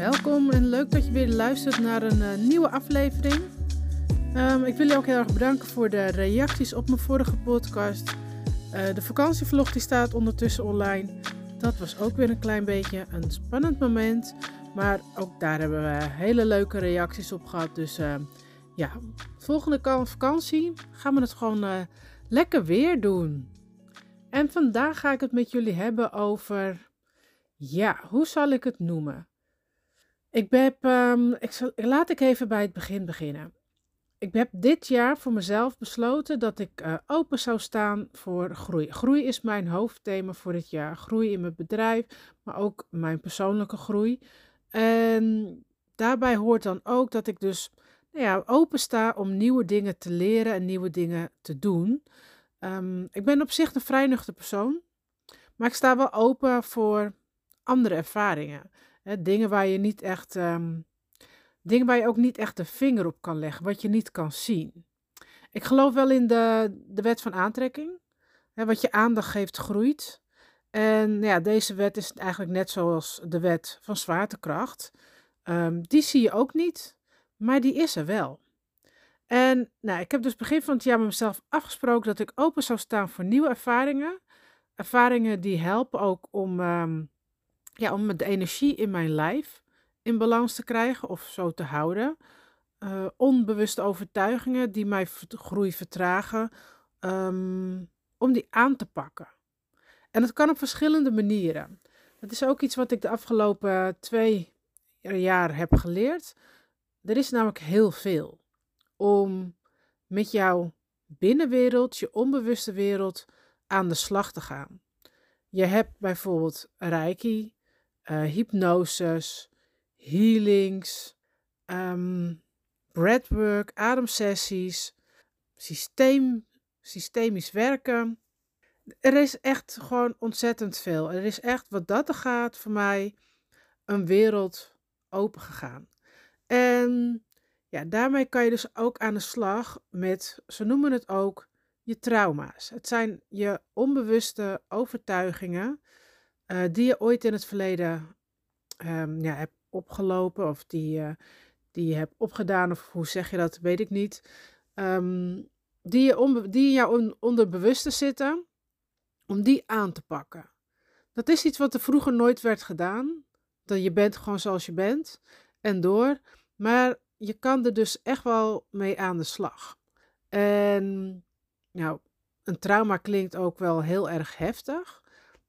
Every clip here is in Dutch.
Welkom en leuk dat je weer luistert naar een uh, nieuwe aflevering. Um, ik wil je ook heel erg bedanken voor de reacties op mijn vorige podcast. Uh, de vakantievlog die staat ondertussen online. Dat was ook weer een klein beetje een spannend moment. Maar ook daar hebben we hele leuke reacties op gehad. Dus uh, ja, volgende vakantie gaan we het gewoon uh, lekker weer doen. En vandaag ga ik het met jullie hebben over, ja, hoe zal ik het noemen? Ik heb, um, ik laat ik even bij het begin beginnen. Ik heb dit jaar voor mezelf besloten dat ik uh, open zou staan voor groei. Groei is mijn hoofdthema voor dit jaar. Groei in mijn bedrijf, maar ook mijn persoonlijke groei. En daarbij hoort dan ook dat ik dus nou ja, open sta om nieuwe dingen te leren en nieuwe dingen te doen. Um, ik ben op zich een vrij nuchter persoon, maar ik sta wel open voor andere ervaringen. Hè, dingen waar je niet echt, um, dingen waar je ook niet echt de vinger op kan leggen, wat je niet kan zien. Ik geloof wel in de, de wet van aantrekking. Hè, wat je aandacht geeft, groeit. En ja, deze wet is eigenlijk net zoals de wet van zwaartekracht. Um, die zie je ook niet, maar die is er wel. En nou, ik heb dus begin van het jaar met mezelf afgesproken dat ik open zou staan voor nieuwe ervaringen. Ervaringen die helpen ook om, um, ja, om de energie in mijn lijf in balans te krijgen of zo te houden. Uh, onbewuste overtuigingen die mij groei vertragen, um, om die aan te pakken. En dat kan op verschillende manieren. Dat is ook iets wat ik de afgelopen twee jaar heb geleerd. Er is namelijk heel veel om met jouw binnenwereld, je onbewuste wereld, aan de slag te gaan. Je hebt bijvoorbeeld reiki, uh, hypnoses, healings, um, breathwork, ademsessies, systeem, systemisch werken. Er is echt gewoon ontzettend veel. Er is echt, wat dat er gaat, voor mij een wereld open gegaan. En ja, daarmee kan je dus ook aan de slag met, ze noemen het ook, je trauma's. Het zijn je onbewuste overtuigingen uh, die je ooit in het verleden um, ja, hebt opgelopen of die, die je hebt opgedaan, of hoe zeg je dat, weet ik niet. Um, die, je die in jouw on zitten, om die aan te pakken. Dat is iets wat er vroeger nooit werd gedaan. Dat je bent gewoon zoals je bent en door. Maar je kan er dus echt wel mee aan de slag. En nou, een trauma klinkt ook wel heel erg heftig.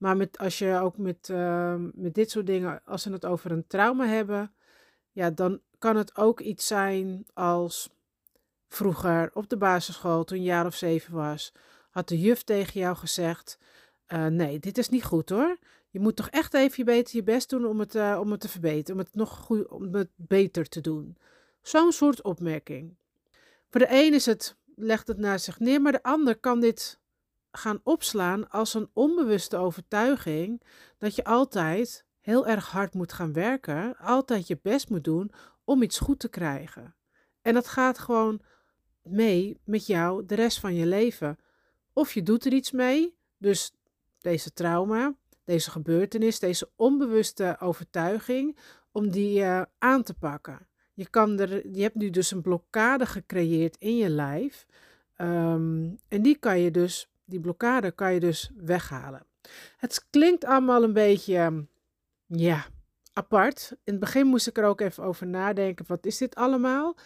Maar met, als je ook met, uh, met dit soort dingen, als we het over een trauma hebben, ja, dan kan het ook iets zijn als vroeger op de basisschool, toen je jaar of zeven was, had de juf tegen jou gezegd: uh, Nee, dit is niet goed hoor. Je moet toch echt even je, beter, je best doen om het, uh, om het te verbeteren, om het nog goed, om het beter te doen. Zo'n soort opmerking. Voor de een is het, legt het naar zich neer, maar de ander kan dit gaan opslaan als een onbewuste overtuiging dat je altijd heel erg hard moet gaan werken, altijd je best moet doen om iets goed te krijgen. En dat gaat gewoon mee met jou de rest van je leven. Of je doet er iets mee, dus deze trauma, deze gebeurtenis, deze onbewuste overtuiging, om die uh, aan te pakken. Je, kan er, je hebt nu dus een blokkade gecreëerd in je lijf. Um, en die kan je dus, die blokkade kan je dus weghalen. Het klinkt allemaal een beetje, ja, apart. In het begin moest ik er ook even over nadenken, wat is dit allemaal?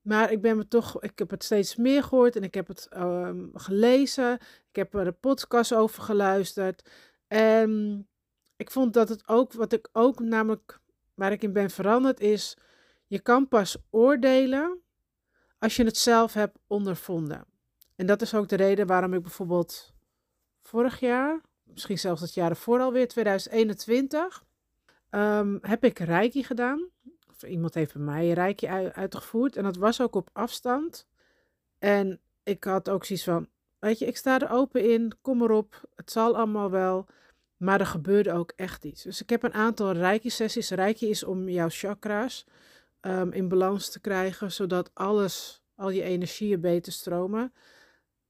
Maar ik ben me toch, ik heb het steeds meer gehoord en ik heb het um, gelezen. Ik heb er een podcast over geluisterd. En ik vond dat het ook, wat ik ook namelijk, waar ik in ben veranderd, is je kan pas oordelen als je het zelf hebt ondervonden. En dat is ook de reden waarom ik bijvoorbeeld vorig jaar, misschien zelfs het jaar ervoor alweer, 2021, um, heb ik Reiki gedaan. Of iemand heeft bij mij Reiki uitgevoerd. En dat was ook op afstand. En ik had ook zoiets van, weet je, ik sta er open in, kom erop, het zal allemaal wel. Maar er gebeurde ook echt iets. Dus ik heb een aantal Reiki-sessies. Reiki is om jouw chakra's um, in balans te krijgen, zodat alles, al je energieën beter stromen.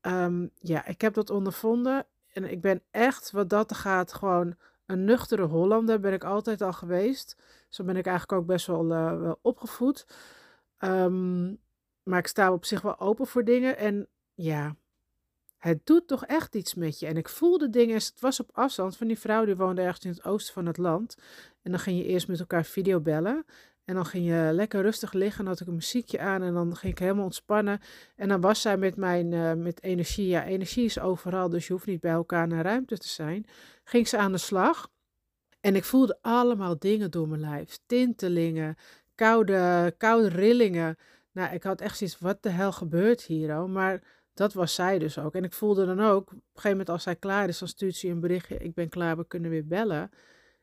Um, ja, ik heb dat ondervonden en ik ben echt, wat dat gaat, gewoon een nuchtere Hollander ben ik altijd al geweest. Zo ben ik eigenlijk ook best wel, wel opgevoed. Ehm, maar ik sta op zich wel open voor dingen. En ja, het doet toch echt iets met je. En ik voelde dingen, het was op afstand van die vrouw die woonde ergens in het oosten van het land. En dan ging je eerst met elkaar videobellen. En dan ging je lekker rustig liggen, dan had ik een muziekje aan en dan ging ik helemaal ontspannen. En dan was zij met mijn uh, met energie, ja, energie is overal, dus je hoeft niet bij elkaar naar ruimte te zijn. Ging ze aan de slag. En ik voelde allemaal dingen door mijn lijf. Tintelingen, koude, koude rillingen. Nou, ik had echt zoiets, wat de hel gebeurt hier? Oh? Maar dat was zij dus ook. En ik voelde dan ook, op een gegeven moment als zij klaar is, dan stuurt ze een berichtje, ik ben klaar, we kunnen weer bellen.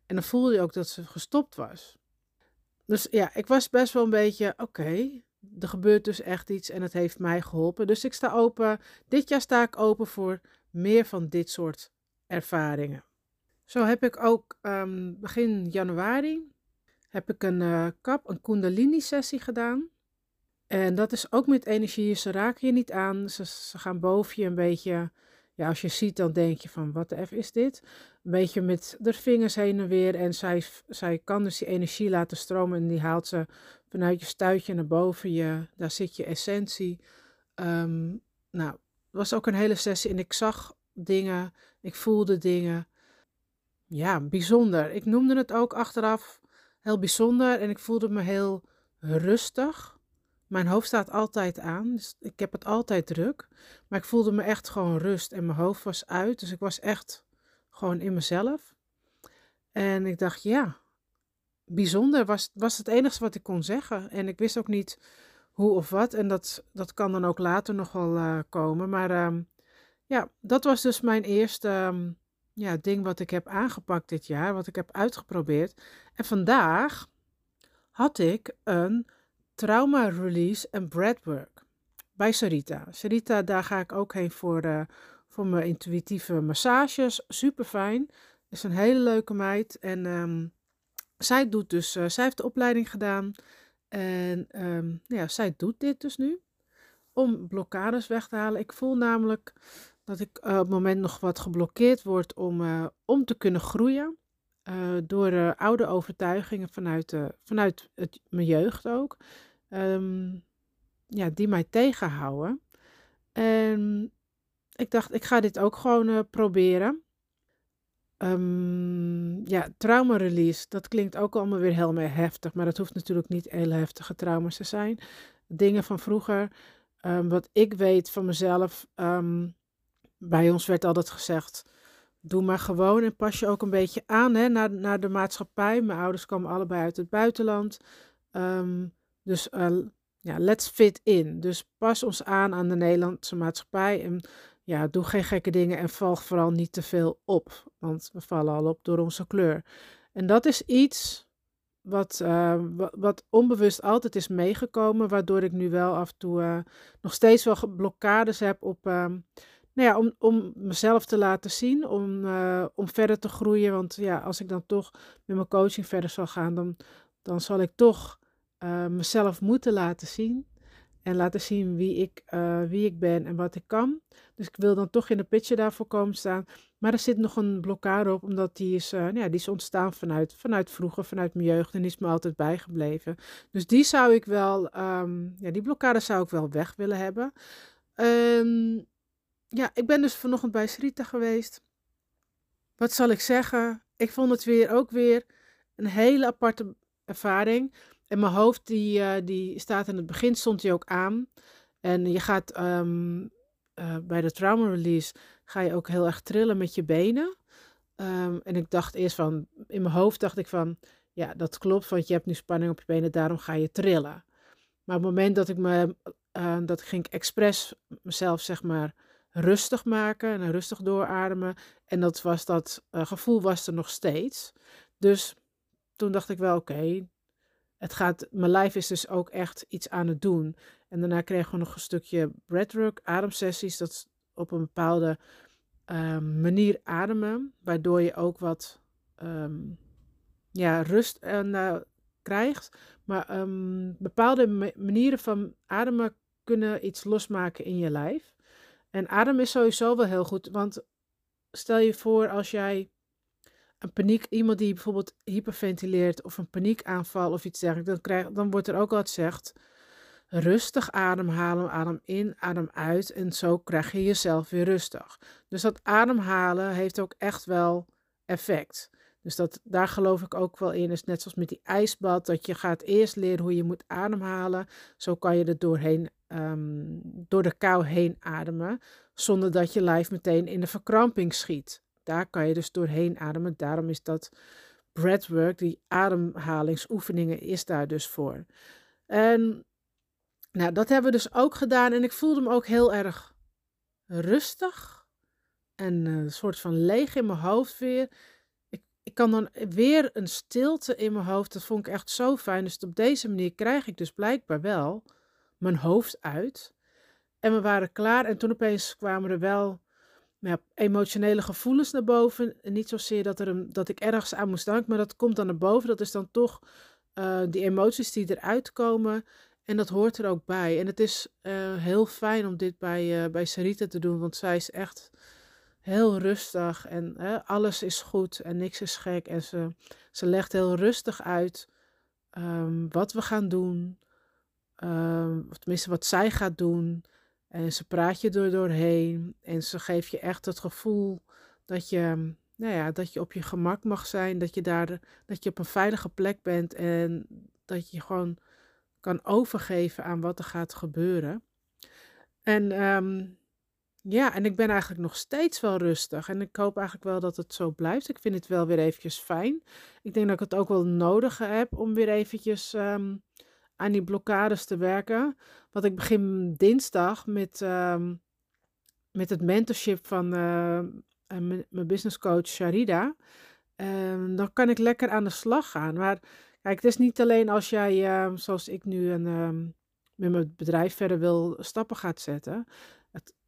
En dan voelde je ook dat ze gestopt was. Dus ja, ik was best wel een beetje, oké, er gebeurt dus echt iets en het heeft mij geholpen. Dus ik sta open, dit jaar sta ik open voor meer van dit soort ervaringen. Zo heb ik ook um, begin januari heb ik een uh, kap, een kundalini sessie gedaan. En dat is ook met energie. Ze raken je niet aan. Ze, ze gaan boven je een beetje. Ja, als je ziet, dan denk je van wat de F is dit? Een beetje met de vingers heen en weer. En zij, zij kan dus die energie laten stromen. En die haalt ze vanuit je stuitje naar boven je. Daar zit je essentie. Um, nou, het was ook een hele sessie. En ik zag dingen. Ik voelde dingen. Ja, bijzonder. Ik noemde het ook achteraf heel bijzonder. En ik voelde me heel rustig. Mijn hoofd staat altijd aan, dus ik heb het altijd druk. Maar ik voelde me echt gewoon rust en mijn hoofd was uit. Dus ik was echt gewoon in mezelf. En ik dacht, ja, bijzonder was, was het enige wat ik kon zeggen. En ik wist ook niet hoe of wat. En dat, dat kan dan ook later nog wel uh, komen. Maar uh, ja, dat was dus mijn eerste um, ja, ding wat ik heb aangepakt dit jaar. Wat ik heb uitgeprobeerd. En vandaag had ik een trauma release en breathwork bij Sarita. Sarita, daar ga ik ook heen voor, uh, voor mijn intuïtieve massages. Super fijn. Is een hele leuke meid. En um, zij doet dus, uh, zij heeft de opleiding gedaan. En um, ja, zij doet dit dus nu. Om blokkades weg te halen. Ik voel namelijk dat ik uh, op het moment nog wat geblokkeerd word om, om te kunnen groeien. door oude overtuigingen vanuit, vanuit het, mijn jeugd ook um, ja, die mij tegenhouden. En ik dacht, ik ga dit ook gewoon uh, proberen. Um, ja, trauma release, dat klinkt ook allemaal weer heel heftig, maar dat hoeft natuurlijk niet hele heftige trauma's te zijn. Dingen van vroeger, um, wat ik weet van mezelf, bij ons werd altijd gezegd, doe maar gewoon en pas je ook een beetje aan hè, naar, naar de maatschappij. Mijn ouders komen allebei uit het buitenland. Dus uh, ja, let's fit in. Dus pas ons aan aan de Nederlandse maatschappij. En ja, doe geen gekke dingen en val vooral niet te veel op. Want we vallen al op door onze kleur. En dat is iets wat, uh, wat onbewust altijd is meegekomen. Waardoor ik nu wel af en toe uh, nog steeds wel blokkades heb op. Uh, nou ja, om, om mezelf te laten zien, om, om verder te groeien. Want ja, als ik dan toch met mijn coaching verder zal gaan, dan, dan zal ik toch uh, mezelf moeten laten zien. En laten zien wie ik, uh, wie ik ben en wat ik kan. Dus ik wil dan toch in de picture daarvoor komen staan. Maar er zit nog een blokkade op, omdat die is, uh, ja, die is ontstaan vanuit, vanuit vroeger, vanuit mijn jeugd. En die is me altijd bijgebleven. Dus die zou ik wel, um, ja, die blokkade zou ik wel weg willen hebben. Um, ja, ik ben dus vanochtend bij Srita geweest. Wat zal ik zeggen? Ik vond het weer ook weer een hele aparte ervaring. En mijn hoofd, die, uh, die staat in het begin, stond hij ook aan. En je gaat um, uh, bij de trauma release, ga je ook heel erg trillen met je benen. Um, en ik dacht eerst van, in mijn hoofd dacht ik van, ja, dat klopt, want je hebt nu spanning op je benen, daarom ga je trillen. Maar op het moment dat ik me, uh, dat ging ik expres mezelf, zeg maar, rustig maken en rustig doorademen. En dat was dat gevoel was er nog steeds. Dus toen dacht ik wel, oké, het gaat, mijn lijf is dus ook echt iets aan het doen. En daarna kregen we nog een stukje breathwork, ademsessies. Dat is op een bepaalde uh, manier ademen, waardoor je ook wat um, ja, rust uh, krijgt. Maar um, bepaalde manieren van ademen kunnen iets losmaken in je lijf. En adem is sowieso wel heel goed, want stel je voor als jij een paniek, iemand die bijvoorbeeld hyperventileert of een paniekaanval of iets dergelijks, dan, krijg, dan wordt er ook al gezegd, rustig ademhalen, adem in, adem uit en zo krijg je jezelf weer rustig. Dus dat ademhalen heeft ook echt wel effect. Dus dat, daar geloof ik ook wel in. Is net zoals met die ijsbad, dat je gaat eerst leren hoe je moet ademhalen. Zo kan je er doorheen, ehm, door de kou heen ademen, zonder dat je lijf meteen in de verkramping schiet. Daar kan je dus doorheen ademen. Daarom is dat breathwork, die ademhalingsoefeningen, is daar dus voor. En nou, dat hebben we dus ook gedaan. En ik voelde me ook heel erg rustig. En een soort van leeg in mijn hoofd weer. Ik, ik kan dan weer een stilte in mijn hoofd. Dat vond ik echt zo fijn. Dus op deze manier krijg ik dus blijkbaar wel mijn hoofd uit. En we waren klaar. En toen opeens kwamen er wel nou emotionele gevoelens naar boven. En niet zozeer dat, er een, dat ik ergens aan moest danken, maar dat komt dan naar boven. Dat is dan toch uh, die emoties die eruit komen. En dat hoort er ook bij. En het is uh, heel fijn om dit bij, uh, bij Sarita te doen, want zij is echt heel rustig en alles is goed en niks is gek. En ze, ze legt heel rustig uit um, wat we gaan doen, um, of tenminste wat zij gaat doen. En ze praat je er doorheen en ze geeft je echt het gevoel dat je, nou ja, dat je op je gemak mag zijn, dat je daar, dat je op een veilige plek bent en dat je gewoon kan overgeven aan wat er gaat gebeuren. En um, ja, en ik ben eigenlijk nog steeds wel rustig. En ik hoop eigenlijk wel dat het zo blijft. Ik vind het wel weer eventjes fijn. Ik denk dat ik het ook wel nodig heb om weer eventjes um, aan die blokkades te werken. Want ik begin dinsdag met, um, met het mentorship van uh, mijn businesscoach Sharida. Um, dan kan ik lekker aan de slag gaan. Maar kijk, het is niet alleen als jij, uh, zoals ik nu, een, met mijn bedrijf verder wil stappen gaat zetten.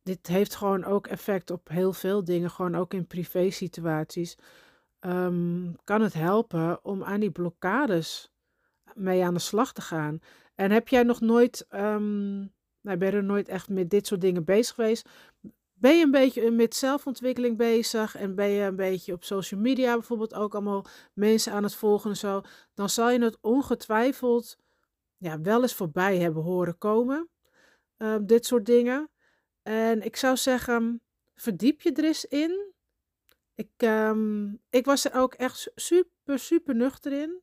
Dit heeft gewoon ook effect op heel veel dingen. Gewoon ook in privé situaties. kan het helpen om aan die blokkades mee aan de slag te gaan. En heb jij nog nooit, um, nou, ben je er nooit echt met dit soort dingen bezig geweest? Ben je een beetje met zelfontwikkeling bezig en ben je een beetje op social media bijvoorbeeld ook allemaal mensen aan het volgen en zo, dan zal je het ongetwijfeld ja, wel eens voorbij hebben horen komen. Uh, dit soort dingen. En ik zou zeggen, verdiep je er eens in. Ik, um, ik was er ook echt super, super nuchter in.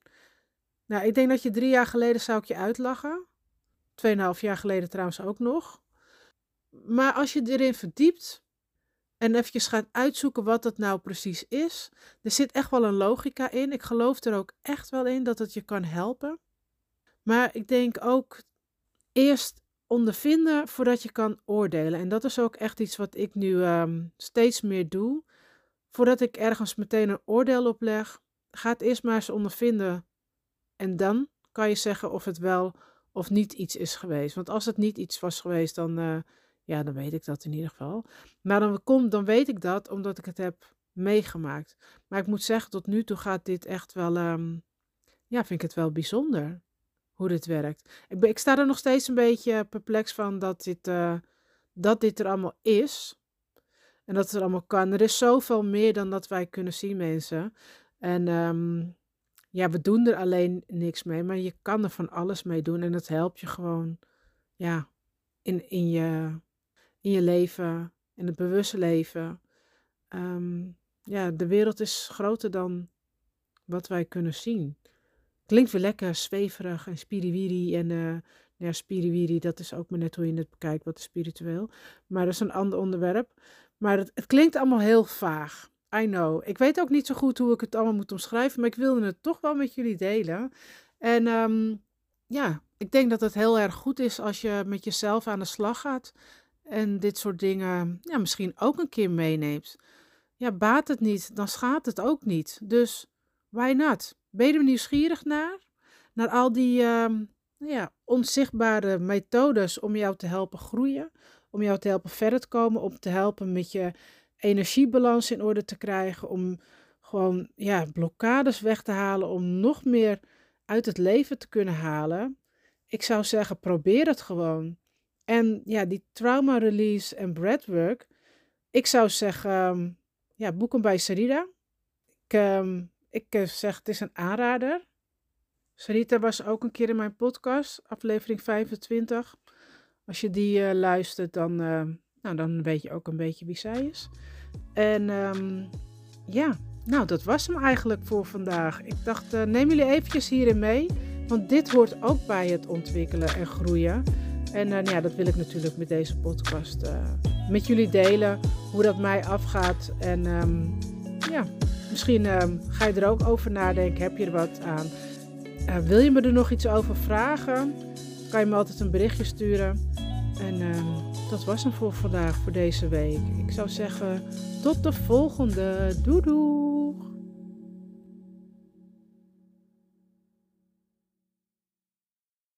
Nou, ik denk dat je drie jaar geleden zou ik je uitlachen. Tweeënhalf jaar geleden trouwens ook nog. Maar als je erin verdiept en eventjes gaat uitzoeken wat dat nou precies is, er zit echt wel een logica in. Ik geloof er ook echt wel in dat het je kan helpen. Maar ik denk ook eerst ondervinden voordat je kan oordelen. En dat is ook echt iets wat ik nu um, steeds meer doe. Voordat ik ergens meteen een oordeel opleg, ga het eerst maar eens ondervinden en dan kan je zeggen of het wel of niet iets is geweest. Want als het niet iets was geweest, dan, uh, ja, dan weet ik dat in ieder geval. Maar dan, kom, dan weet ik dat omdat ik het heb meegemaakt. Maar ik moet zeggen, tot nu toe gaat dit echt wel, um, ja, vind ik het wel bijzonder hoe dit werkt. Ik, ik sta er nog steeds een beetje perplex van dat dit, uh, dat dit er allemaal is. En dat het er allemaal kan. Er is zoveel meer dan dat wij kunnen zien, mensen. En um, ja, we doen er alleen niks mee, maar je kan er van alles mee doen en het helpt je gewoon, ja, in, in, je, in je leven, in het bewuste leven. Um, ja, de wereld is groter dan wat wij kunnen zien. Klinkt weer lekker zweverig en spiriwiri en uh, ja, spiriwiri, dat is ook maar net hoe je het bekijkt, wat is spiritueel. Maar dat is een ander onderwerp. Maar het, het klinkt allemaal heel vaag. I know. Ik weet ook niet zo goed hoe ik het allemaal moet omschrijven, maar ik wilde het toch wel met jullie delen. En um, ja, ik denk dat het heel erg goed is als je met jezelf aan de slag gaat en dit soort dingen ja, misschien ook een keer meeneemt. Ja, baat het niet, dan schaadt het ook niet. Dus why not? Ben je er nieuwsgierig naar? Naar al die um, ja, onzichtbare methodes om jou te helpen groeien, om jou te helpen verder te komen, om te helpen met je energiebalans in orde te krijgen, om gewoon ja, blokkades weg te halen, om nog meer uit het leven te kunnen halen. Ik zou zeggen, probeer het gewoon. En ja, die trauma release en breathwork, ik zou zeggen, ja, boek hem bij Sarida. ehm, ik eh, zeg, het is een aanrader. Sarita was ook een keer in mijn podcast, aflevering 25. Als je die uh, luistert, dan, uh, nou, dan weet je ook een beetje wie zij is. En um, ja, nou, dat was hem eigenlijk voor vandaag. Ik dacht, uh, neem jullie eventjes hierin mee. Want dit hoort ook bij het ontwikkelen en groeien. En uh, ja, dat wil ik natuurlijk met deze podcast uh, met jullie delen. Hoe dat mij afgaat. En um, ja, misschien um, ga je er ook over nadenken. Heb je er wat aan? Wil je me er nog iets over vragen? Kan je me altijd een berichtje sturen. En dat was hem voor vandaag, voor deze week. Ik zou zeggen, tot de volgende. Doei doei!